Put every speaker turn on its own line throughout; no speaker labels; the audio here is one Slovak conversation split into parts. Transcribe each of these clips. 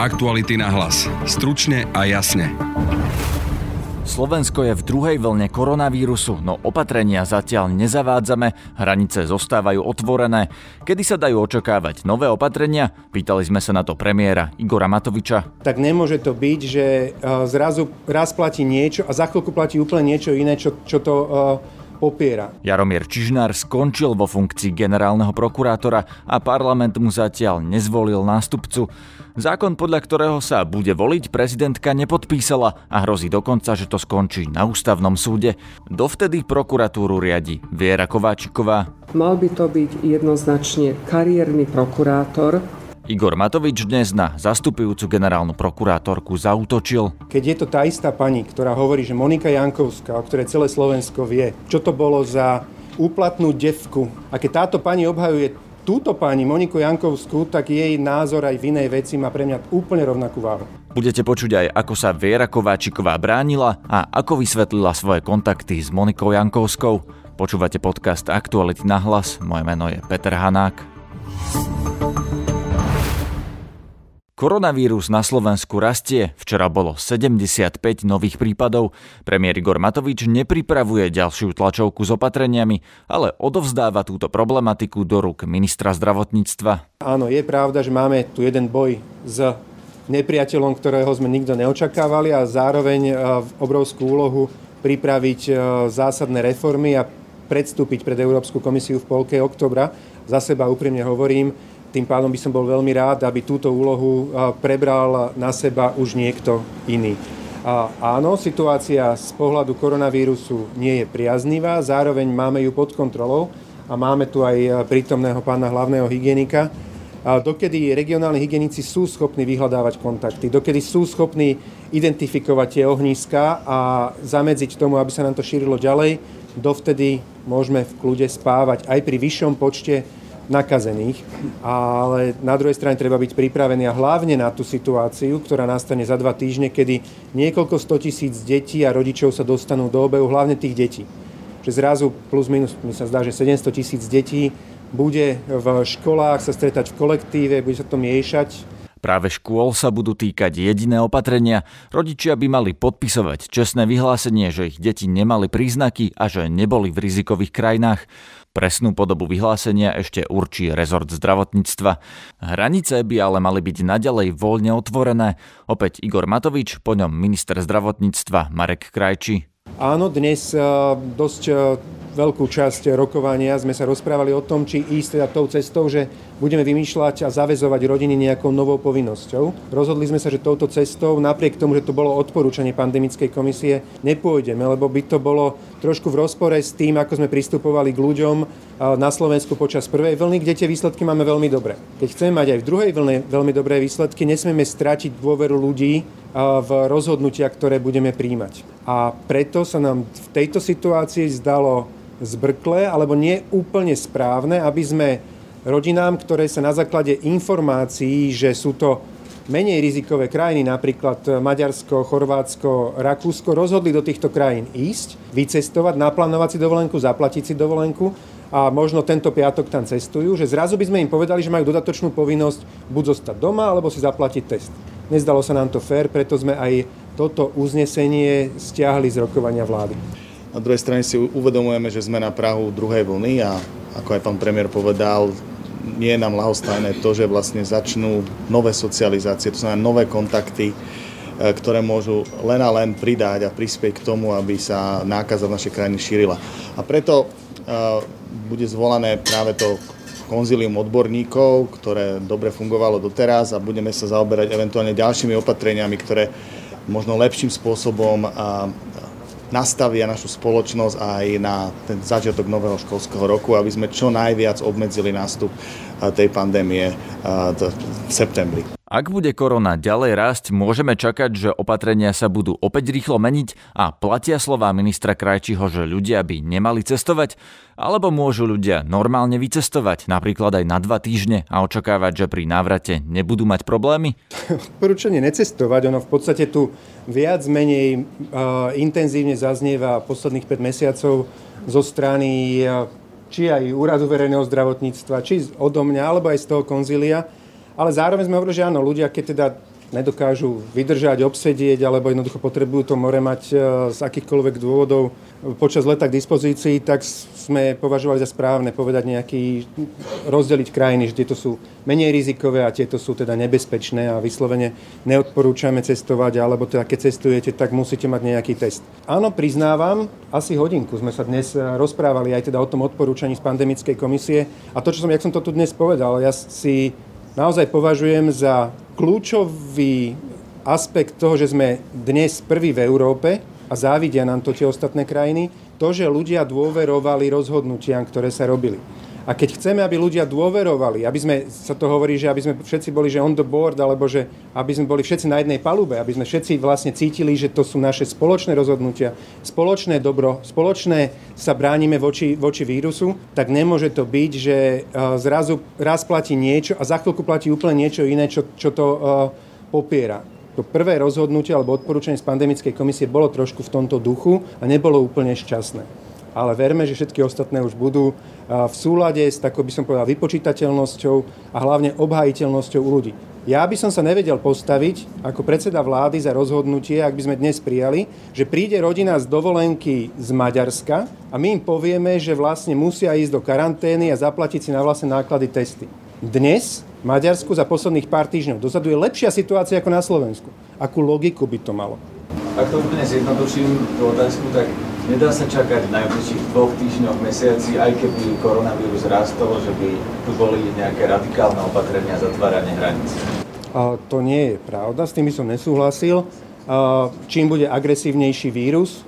Aktuality na hlas. Stručne a jasne.
Slovensko je v druhej vlne koronavírusu, no opatrenia zatiaľ nezavádzame, hranice zostávajú otvorené. Kedy sa dajú očakávať nové opatrenia? Pýtali sme sa na to premiéra Igora Matoviča.
Tak nemôže to byť, že e, zrazu raz platí niečo a za chvíľku platí úplne niečo iné, čo, čo to uh, popiera.
Jaromír Čižnár skončil vo funkcii generálneho prokurátora a parlament mu zatiaľ nezvolil nástupcu. Zákon, podľa ktorého sa bude voliť, prezidentka nepodpísala a hrozí dokonca, že to skončí na ústavnom súde. Dovtedy prokuratúru riadi Viera Kováčiková.
Mal by to byť jednoznačne kariérny prokurátor,
Igor Matovič dnes na zastupujúcu generálnu prokurátorku zautočil.
Keď je to tá istá pani, ktorá hovorí, že Monika Jankovská, o ktorej celé Slovensko vie, čo to bolo za úplatnú devku, a keď táto pani obhajuje túto pani Moniku Jankovskú, tak jej názor aj v inej veci má pre mňa úplne rovnakú váhu.
Budete počuť aj, ako sa Viera Kováčiková bránila a ako vysvetlila svoje kontakty s Monikou Jankovskou. Počúvate podcast Aktuality na hlas, moje meno je Peter Hanák. Koronavírus na Slovensku rastie. Včera bolo 75 nových prípadov. Premiér Igor Matovič nepripravuje ďalšiu tlačovku s opatreniami, ale odovzdáva túto problematiku do rúk ministra zdravotníctva.
Áno, je pravda, že máme tu jeden boj s nepriateľom, ktorého sme nikto neočakávali a zároveň e, obrovskú úlohu pripraviť e, zásadné reformy a predstúpiť pred Európsku komisiu v polke oktobra. Za seba úprimne hovorím, tým pádom by som bol veľmi rád, aby túto úlohu prebral na seba už niekto iný. A áno, situácia z pohľadu koronavírusu nie je priaznivá, zároveň máme ju pod kontrolou a máme tu aj prítomného pána hlavného hygienika. Dokedy regionálni hygienici sú schopní vyhľadávať kontakty, dokedy sú schopní identifikovať tie ohnízka a zamedziť tomu, aby sa nám to šírilo ďalej, dovtedy môžeme v kľude spávať aj pri vyššom počte nakazených, ale na druhej strane treba byť pripravený a hlavne na tú situáciu, ktorá nastane za dva týždne, kedy niekoľko sto tisíc detí a rodičov sa dostanú do obehu, hlavne tých detí. Že zrazu plus minus, mi sa zdá, že 700 tisíc detí bude v školách sa stretať v kolektíve, bude sa to miešať,
Práve škôl sa budú týkať jediné opatrenia. Rodičia by mali podpisovať čestné vyhlásenie, že ich deti nemali príznaky a že neboli v rizikových krajinách. Presnú podobu vyhlásenia ešte určí rezort zdravotníctva. Hranice by ale mali byť naďalej voľne otvorené. Opäť Igor Matovič, po ňom minister zdravotníctva Marek Krajči.
Áno, dnes eh, dosť eh, veľkú časť rokovania sme sa rozprávali o tom, či ísť teda tou cestou, že budeme vymýšľať a zavezovať rodiny nejakou novou povinnosťou. Rozhodli sme sa, že touto cestou, napriek tomu, že to bolo odporúčanie pandemickej komisie, nepôjdeme, lebo by to bolo trošku v rozpore s tým, ako sme pristupovali k ľuďom na Slovensku počas prvej vlny, kde tie výsledky máme veľmi dobré. Keď chceme mať aj v druhej vlne veľmi dobré výsledky, nesmieme stratiť dôveru ľudí v rozhodnutia, ktoré budeme príjmať. A preto sa nám v tejto situácii zdalo zbrklé alebo nie úplne správne, aby sme rodinám, ktoré sa na základe informácií, že sú to menej rizikové krajiny, napríklad Maďarsko, Chorvátsko, Rakúsko, rozhodli do týchto krajín ísť, vycestovať, naplánovať si dovolenku, zaplatiť si dovolenku a možno tento piatok tam cestujú, že zrazu by sme im povedali, že majú dodatočnú povinnosť buď zostať doma, alebo si zaplatiť test. Nezdalo sa nám to fér, preto sme aj toto uznesenie stiahli z rokovania vlády.
Na druhej strane si uvedomujeme, že sme na Prahu druhej vlny a ako aj pán premiér povedal, nie je nám lahostajné to, že vlastne začnú nové socializácie, to znamená nové kontakty, e, ktoré môžu len a len pridať a prispieť k tomu, aby sa nákaza v našej krajine šírila. A preto e, bude zvolané práve to konzilium odborníkov, ktoré dobre fungovalo doteraz a budeme sa zaoberať eventuálne ďalšími opatreniami, ktoré možno lepším spôsobom nastavia našu spoločnosť aj na ten začiatok nového školského roku, aby sme čo najviac obmedzili nástup tej pandémie v septembri.
Ak bude korona ďalej rásť, môžeme čakať, že opatrenia sa budú opäť rýchlo meniť a platia slová ministra Krajčiho, že ľudia by nemali cestovať, alebo môžu ľudia normálne vycestovať, napríklad aj na dva týždne a očakávať, že pri návrate nebudú mať problémy?
Odporúčanie necestovať, ono v podstate tu viac menej uh, intenzívne zaznieva posledných 5 mesiacov zo strany uh, či aj Úradu verejného zdravotníctva, či odo mňa, alebo aj z toho konzília ale zároveň sme hovorili, že áno, ľudia, keď teda nedokážu vydržať, obsedieť alebo jednoducho potrebujú to more mať e, z akýchkoľvek dôvodov počas leta k dispozícii, tak sme považovali za správne povedať nejaký, rozdeliť krajiny, že tieto sú menej rizikové a tieto sú teda nebezpečné a vyslovene neodporúčame cestovať, alebo teda keď cestujete, tak musíte mať nejaký test. Áno, priznávam, asi hodinku sme sa dnes rozprávali aj teda o tom odporúčaní z pandemickej komisie a to, čo som, jak som to tu dnes povedal, ja si naozaj považujem za kľúčový aspekt toho, že sme dnes prví v Európe, a závidia nám to tie ostatné krajiny, to, že ľudia dôverovali rozhodnutiam, ktoré sa robili. A keď chceme, aby ľudia dôverovali, aby sme, sa to hovorí, že aby sme všetci boli že on the board, alebo že aby sme boli všetci na jednej palube, aby sme všetci vlastne cítili, že to sú naše spoločné rozhodnutia, spoločné dobro, spoločné sa bránime voči, voči vírusu, tak nemôže to byť, že uh, zrazu raz platí niečo a za chvíľku platí úplne niečo iné, čo, čo to uh, popiera to prvé rozhodnutie alebo odporúčanie z pandemickej komisie bolo trošku v tomto duchu a nebolo úplne šťastné. Ale verme, že všetky ostatné už budú v súlade s takou by som povedal vypočítateľnosťou a hlavne obhajiteľnosťou u ľudí. Ja by som sa nevedel postaviť ako predseda vlády za rozhodnutie, ak by sme dnes prijali, že príde rodina z dovolenky z Maďarska a my im povieme, že vlastne musia ísť do karantény a zaplatiť si na vlastné náklady testy. Dnes v Maďarsku za posledných pár týždňov dozadu je lepšia situácia ako na Slovensku. Akú logiku by to malo?
Ak to úplne zjednoduším tú otázku, tak nedá sa čakať v najbližších dvoch týždňoch, mesiaci, aj keby koronavírus rástol, že by tu boli nejaké radikálne opatrenia zatvárania hraníc.
To nie je pravda, s tým by som nesúhlasil. Čím bude agresívnejší vírus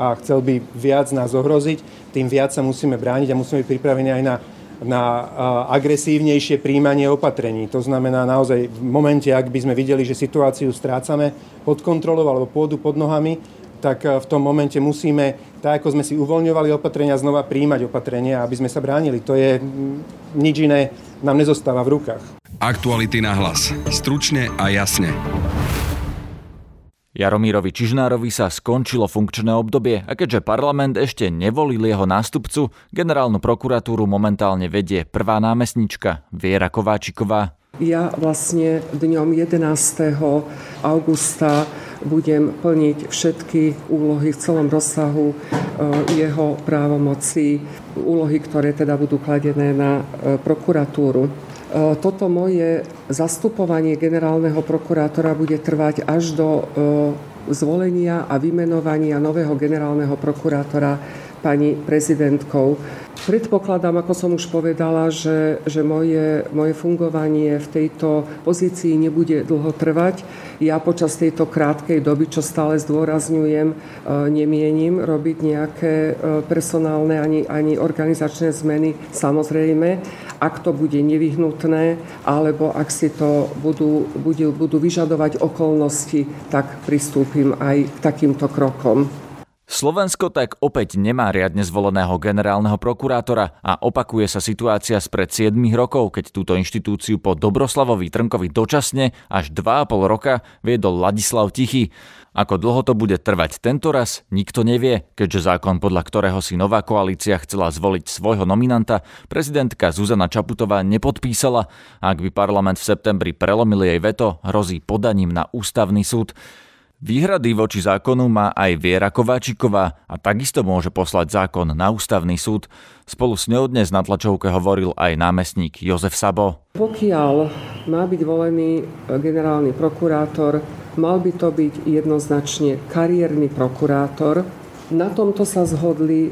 a chcel by viac nás ohroziť, tým viac sa musíme brániť a musíme byť pripravení aj na na agresívnejšie príjmanie opatrení. To znamená naozaj v momente, ak by sme videli, že situáciu strácame pod kontrolou alebo pôdu pod nohami, tak v tom momente musíme, tak ako sme si uvoľňovali opatrenia, znova príjmať opatrenia, aby sme sa bránili. To je nič iné, nám nezostáva v rukách.
Aktuality na hlas. Stručne a jasne.
Jaromírovi Čižnárovi sa skončilo funkčné obdobie a keďže parlament ešte nevolil jeho nástupcu, generálnu prokuratúru momentálne vedie prvá námestnička Viera Kováčiková.
Ja vlastne dňom 11. augusta budem plniť všetky úlohy v celom rozsahu e, jeho právomocí, úlohy, ktoré teda budú kladené na e, prokuratúru. E, toto moje zastupovanie generálneho prokurátora bude trvať až do zvolenia a vymenovania nového generálneho prokurátora pani prezidentkou. Predpokladám, ako som už povedala, že, že moje, moje fungovanie v tejto pozícii nebude dlho trvať. Ja počas tejto krátkej doby, čo stále zdôrazňujem, e, nemienim robiť nejaké e, personálne ani, ani organizačné zmeny. Samozrejme, ak to bude nevyhnutné, alebo ak si to budú, budú, budú vyžadovať okolnosti, tak pristúpim aj k takýmto krokom.
Slovensko tak opäť nemá riadne zvoleného generálneho prokurátora a opakuje sa situácia spred 7 rokov, keď túto inštitúciu po Dobroslavovi Trnkovi dočasne až 2,5 roka viedol Ladislav Tichý. Ako dlho to bude trvať tento raz, nikto nevie, keďže zákon, podľa ktorého si nová koalícia chcela zvoliť svojho nominanta, prezidentka Zuzana Čaputová nepodpísala ak by parlament v septembri prelomil jej veto, hrozí podaním na ústavný súd. Výhrady voči zákonu má aj Viera Kováčiková a takisto môže poslať zákon na ústavný súd. Spolu s ňou dnes na tlačovke hovoril aj námestník Jozef Sabo.
Pokiaľ má byť volený generálny prokurátor, mal by to byť jednoznačne kariérny prokurátor. Na tomto sa zhodli e,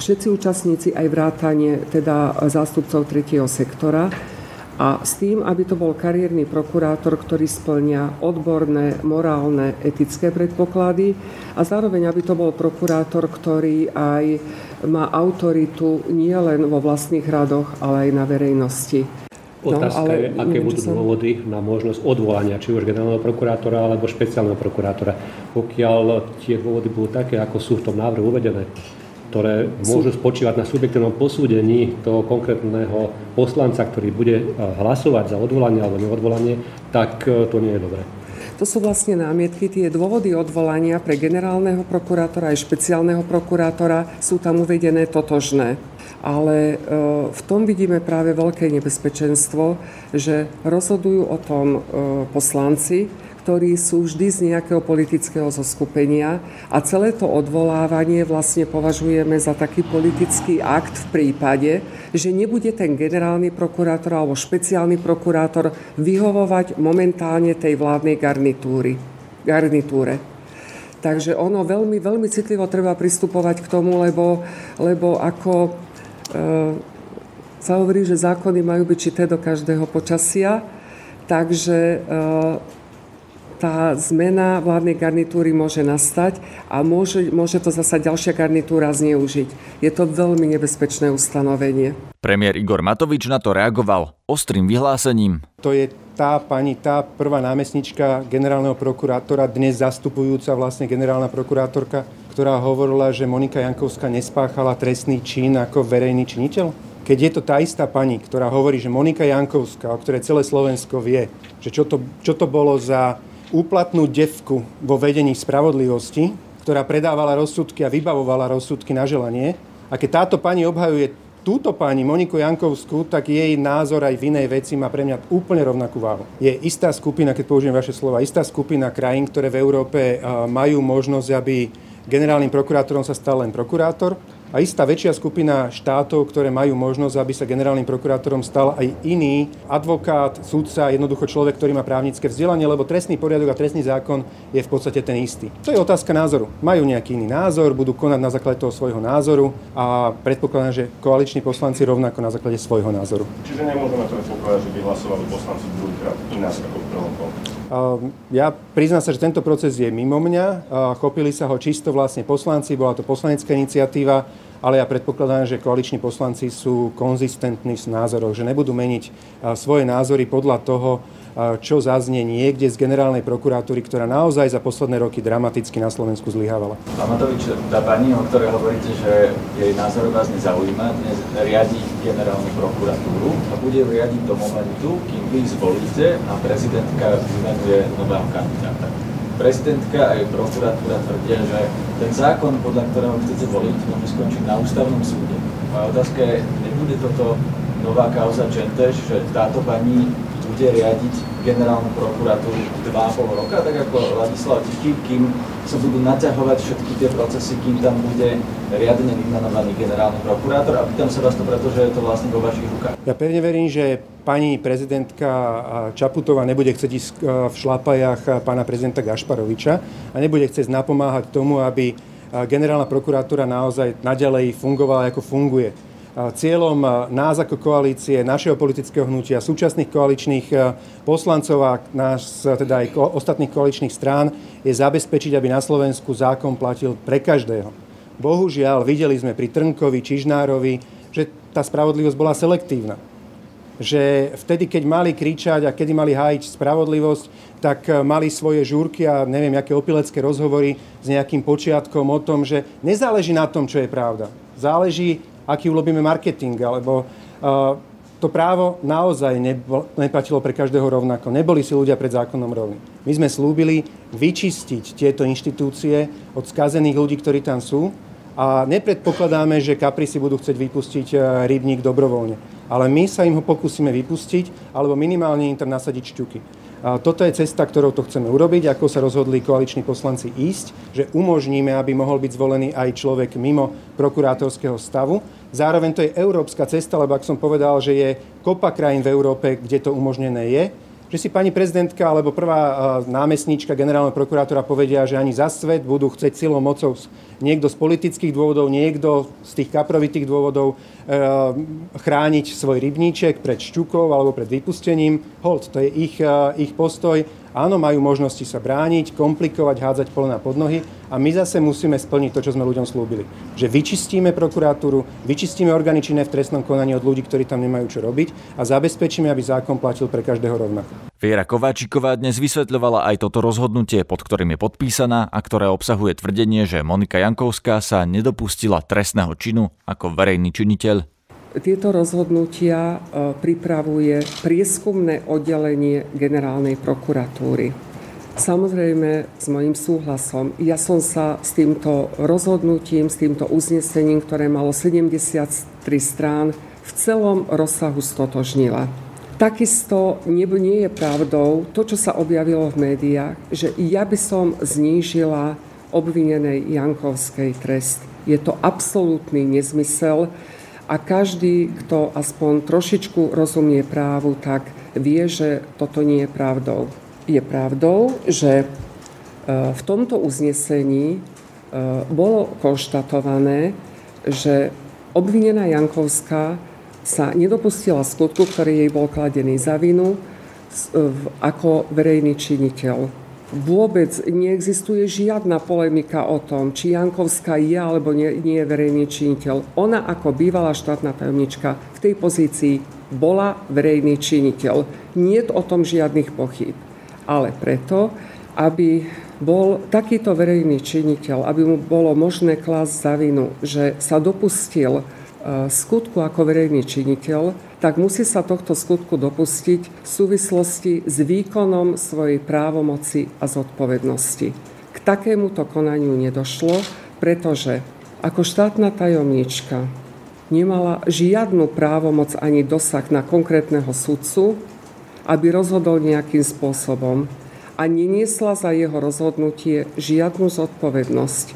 všetci účastníci aj vrátanie teda zástupcov tretieho sektora a s tým, aby to bol kariérny prokurátor, ktorý splňa odborné, morálne, etické predpoklady a zároveň, aby to bol prokurátor, ktorý aj má autoritu nielen vo vlastných radoch, ale aj na verejnosti.
No, Otázka no, ale je, aké budú sa... dôvody na možnosť odvolania, či už generálneho prokurátora alebo špeciálneho prokurátora. Pokiaľ tie dôvody budú také, ako sú v tom návrhu uvedené, ktoré môžu spočívať na subjektívnom posúdení toho konkrétneho poslanca, ktorý bude eh, hlasovať za odvolanie alebo neodvolanie, tak eh, to nie je dobré.
To sú vlastne námietky, tie dôvody odvolania pre generálneho prokurátora aj špeciálneho prokurátora sú tam uvedené totožné. ale v tom vidíme práve veľké nebezpečenstvo, že rozhodujú o tom poslanci, ktorí sú vždy z nejakého politického zoskupenia a celé to odvolávanie vlastne považujeme za taký politický akt v prípade, že nebude ten generálny prokurátor alebo špeciálny prokurátor vyhovovať momentálne tej vládnej garnitúry, garnitúre. Takže ono veľmi, veľmi citlivo treba pristupovať k tomu, lebo, lebo ako e, sa hovorí, že zákony majú byť čité do každého počasia, takže e, tá zmena vládnej garnitúry môže nastať a môže, môže to zasa ďalšia garnitúra zneužiť. Je to veľmi nebezpečné ustanovenie.
Premiér Igor Matovič na to reagoval ostrým vyhlásením.
To je tá pani, tá prvá námestnička generálneho prokurátora, dnes zastupujúca vlastne generálna prokurátorka, ktorá hovorila, že Monika Jankovská nespáchala trestný čin ako verejný činiteľ? Keď je to tá istá pani, ktorá hovorí, že Monika Jankovská, o ktorej celé Slovensko vie, že čo to, čo to bolo za úplatnú devku vo vedení spravodlivosti, ktorá predávala rozsudky a vybavovala rozsudky na želanie. A keď táto pani obhajuje túto pani Moniku Jankovskú, tak jej názor aj v inej veci má pre mňa úplne rovnakú váhu. Je istá skupina, keď použijem vaše slova, istá skupina krajín, ktoré v Európe majú možnosť, aby generálnym prokurátorom sa stal len prokurátor a istá väčšia skupina štátov, ktoré majú možnosť, aby sa generálnym prokurátorom stal aj iný advokát, súdca, jednoducho človek, ktorý má právnické vzdelanie, lebo trestný poriadok a trestný zákon je v podstate ten istý. To je otázka názoru. Majú nejaký iný názor, budú konať na základe toho svojho názoru a predpokladám, že koaliční poslanci rovnako na základe svojho názoru.
Čiže nemôžeme predpokladať, že by hlasovali poslanci druhýkrát ináč ako v prvom
ja priznám sa, že tento proces je mimo mňa. Chopili sa ho čisto vlastne poslanci, bola to poslanecká iniciatíva, ale ja predpokladám, že koaliční poslanci sú konzistentní s názorov, že nebudú meniť svoje názory podľa toho, čo zaznie niekde z generálnej prokuratúry, ktorá naozaj za posledné roky dramaticky na Slovensku zlyhávala.
Pán Matovič, tá pani, o ktorej hovoríte, že jej názor vás nezaujíma, dnes riadi generálnu prokuratúru a bude riadiť do momentu, kým vy zvolíte a prezidentka vymenuje nového kandidáta. Prezidentka aj prokuratúra tvrdia, že ten zákon, podľa ktorého chcete voliť, môže skončiť na ústavnom súde. Moja otázka je, nebude toto nová kauza Čenteš, že táto pani bude riadiť generálnu prokuratúru 2,5 roka, tak ako Ladislav Tichý, kým sa budú naťahovať všetky tie procesy, kým tam bude riadne vymenovaný generálny prokurátor. A pýtam sa vás to preto, že je to vlastne vo vašich rukách.
Ja pevne verím, že pani prezidentka Čaputová nebude chcieť ísť v šlapajach pána prezidenta Gašparoviča a nebude chcieť napomáhať tomu, aby generálna prokuratúra naozaj naďalej fungovala, ako funguje Cieľom nás ako koalície, našeho politického hnutia, súčasných koaličných poslancov a nás, teda aj ostatných koaličných strán je zabezpečiť, aby na Slovensku zákon platil pre každého. Bohužiaľ, videli sme pri Trnkovi, Čižnárovi, že tá spravodlivosť bola selektívna. Že vtedy, keď mali kričať a kedy mali hájiť spravodlivosť, tak mali svoje žúrky a neviem, aké opilecké rozhovory s nejakým počiatkom o tom, že nezáleží na tom, čo je pravda. Záleží aký urobíme marketing, alebo uh, to právo naozaj neplatilo pre každého rovnako. Neboli si ľudia pred zákonom rovní. My sme slúbili vyčistiť tieto inštitúcie od skazených ľudí, ktorí tam sú a nepredpokladáme, že kapri si budú chcieť vypustiť uh, rybník dobrovoľne. Ale my sa im ho pokúsime vypustiť alebo minimálne im tam nasadiť šťuky. Toto je cesta, ktorou to chceme urobiť, ako sa rozhodli koaliční poslanci ísť, že umožníme, aby mohol byť zvolený aj človek mimo prokurátorského stavu. Zároveň to je európska cesta, lebo ak som povedal, že je kopa krajín v Európe, kde to umožnené je, že si pani prezidentka alebo prvá námestníčka generálneho prokurátora povedia, že ani za svet budú chceť silou mocou niekto z politických dôvodov, niekto z tých kaprovitých dôvodov e, chrániť svoj rybníček pred šťukou alebo pred vypustením. Hold, to je ich, e, ich postoj. Áno, majú možnosti sa brániť, komplikovať, hádzať polena pod nohy a my zase musíme splniť to, čo sme ľuďom slúbili. Že vyčistíme prokuratúru, vyčistíme orgány činné v trestnom konaní od ľudí, ktorí tam nemajú čo robiť a zabezpečíme, aby zákon platil pre každého rovnako.
Viera Kováčiková dnes vysvetľovala aj toto rozhodnutie, pod ktorým je podpísaná a ktoré obsahuje tvrdenie, že Monika Jankovská sa nedopustila trestného činu ako verejný činiteľ
tieto rozhodnutia e, pripravuje prieskumné oddelenie generálnej prokuratúry. Samozrejme s mojim súhlasom. Ja som sa s týmto rozhodnutím, s týmto uznesením, ktoré malo 73 strán v celom rozsahu stotožnila. Takisto nie je pravdou to, čo sa objavilo v médiách, že ja by som znížila obvinenej Jankovskej trest. Je to absolútny nezmysel a každý, kto aspoň trošičku rozumie právu, tak vie, že toto nie je pravdou. Je pravdou, že e, v tomto uznesení e, bolo konštatované, že obvinená Jankovská sa nedopustila skutku, ktorý jej bol kladený za vinu ako verejný činiteľ. Vôbec neexistuje žiadna polemika o tom, či Jankovská je alebo nie, nie je verejný činiteľ. Ona ako bývalá štátna tajomnička v tej pozícii bola verejný činiteľ. Nie o tom žiadnych pochyb. Ale preto, aby bol takýto verejný činiteľ, aby mu bolo možné klásť za vinu, že sa dopustil E, skutku ako verejný činiteľ, tak musí sa tohto skutku dopustiť v súvislosti s výkonom svojej právomoci a zodpovednosti. K takémuto konaniu nedošlo, pretože ako štátna tajomnička nemala žiadnu právomoc ani dosah na konkrétneho sudcu, aby rozhodol nejakým spôsobom a neniesla za jeho rozhodnutie žiadnu zodpovednosť.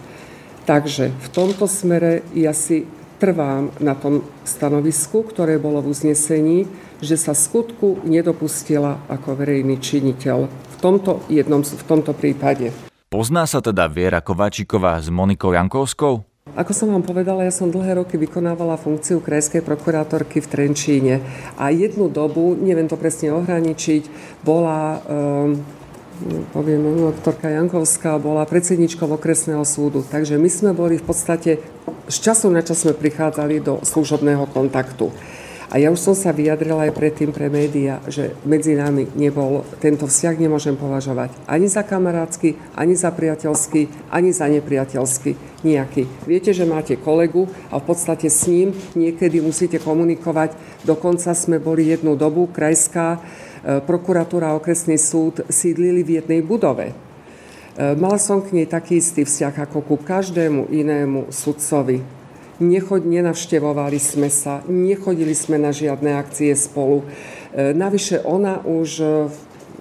Takže v tomto smere ja si trvám na tom stanovisku, ktoré bolo v uznesení, že sa skutku nedopustila ako verejný činiteľ v tomto, jednom, v tomto prípade.
Pozná sa teda Viera Kováčiková s Monikou Jankovskou?
Ako som vám povedala, ja som dlhé roky vykonávala funkciu krajskej prokurátorky v Trenčíne a jednu dobu, neviem to presne ohraničiť, bola um, poviem, doktorka Jankovská bola predsedničkou okresného súdu. Takže my sme boli v podstate, z času na čas sme prichádzali do služobného kontaktu. A ja už som sa vyjadrila aj predtým pre média, že medzi nami nebol, tento vzťah nemôžem považovať ani za kamarátsky, ani za priateľský, ani za nepriateľský, nejaký. Viete, že máte kolegu a v podstate s ním niekedy musíte komunikovať. Dokonca sme boli jednu dobu, krajská E, prokuratúra a okresný súd sídlili v jednej budove. E, mala som k nej taký istý vzťah ako ku každému inému sudcovi. Nechod, nenavštevovali sme sa, nechodili sme na žiadne akcie spolu. E, navyše ona už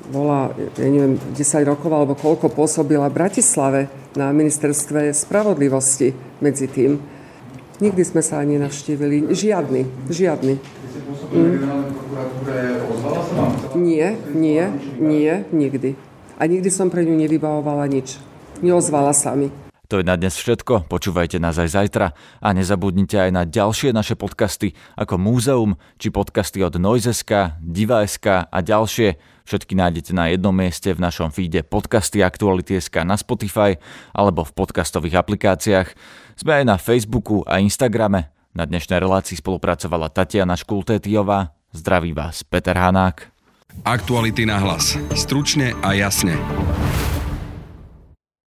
bola, ja neviem, 10 rokov alebo koľko pôsobila v Bratislave na ministerstve spravodlivosti medzi tým. Nikdy sme sa ani navštívili. Žiadny, žiadny. Mm. Nie, nie, nie, nikdy. A nikdy som pre ňu nevybavovala nič. Neozvala sa mi.
To je na dnes všetko, počúvajte nás aj zajtra a nezabudnite aj na ďalšie naše podcasty ako Múzeum či podcasty od Noizeska, Diva.sk a ďalšie. Všetky nájdete na jednom mieste v našom feede podcasty Aktuality.sk na Spotify alebo v podcastových aplikáciách. Sme aj na Facebooku a Instagrame. Na dnešnej relácii spolupracovala Tatiana Škultétiová. Zdraví vás Peter Hanák.
Aktuality na hlas. Stručne a jasne.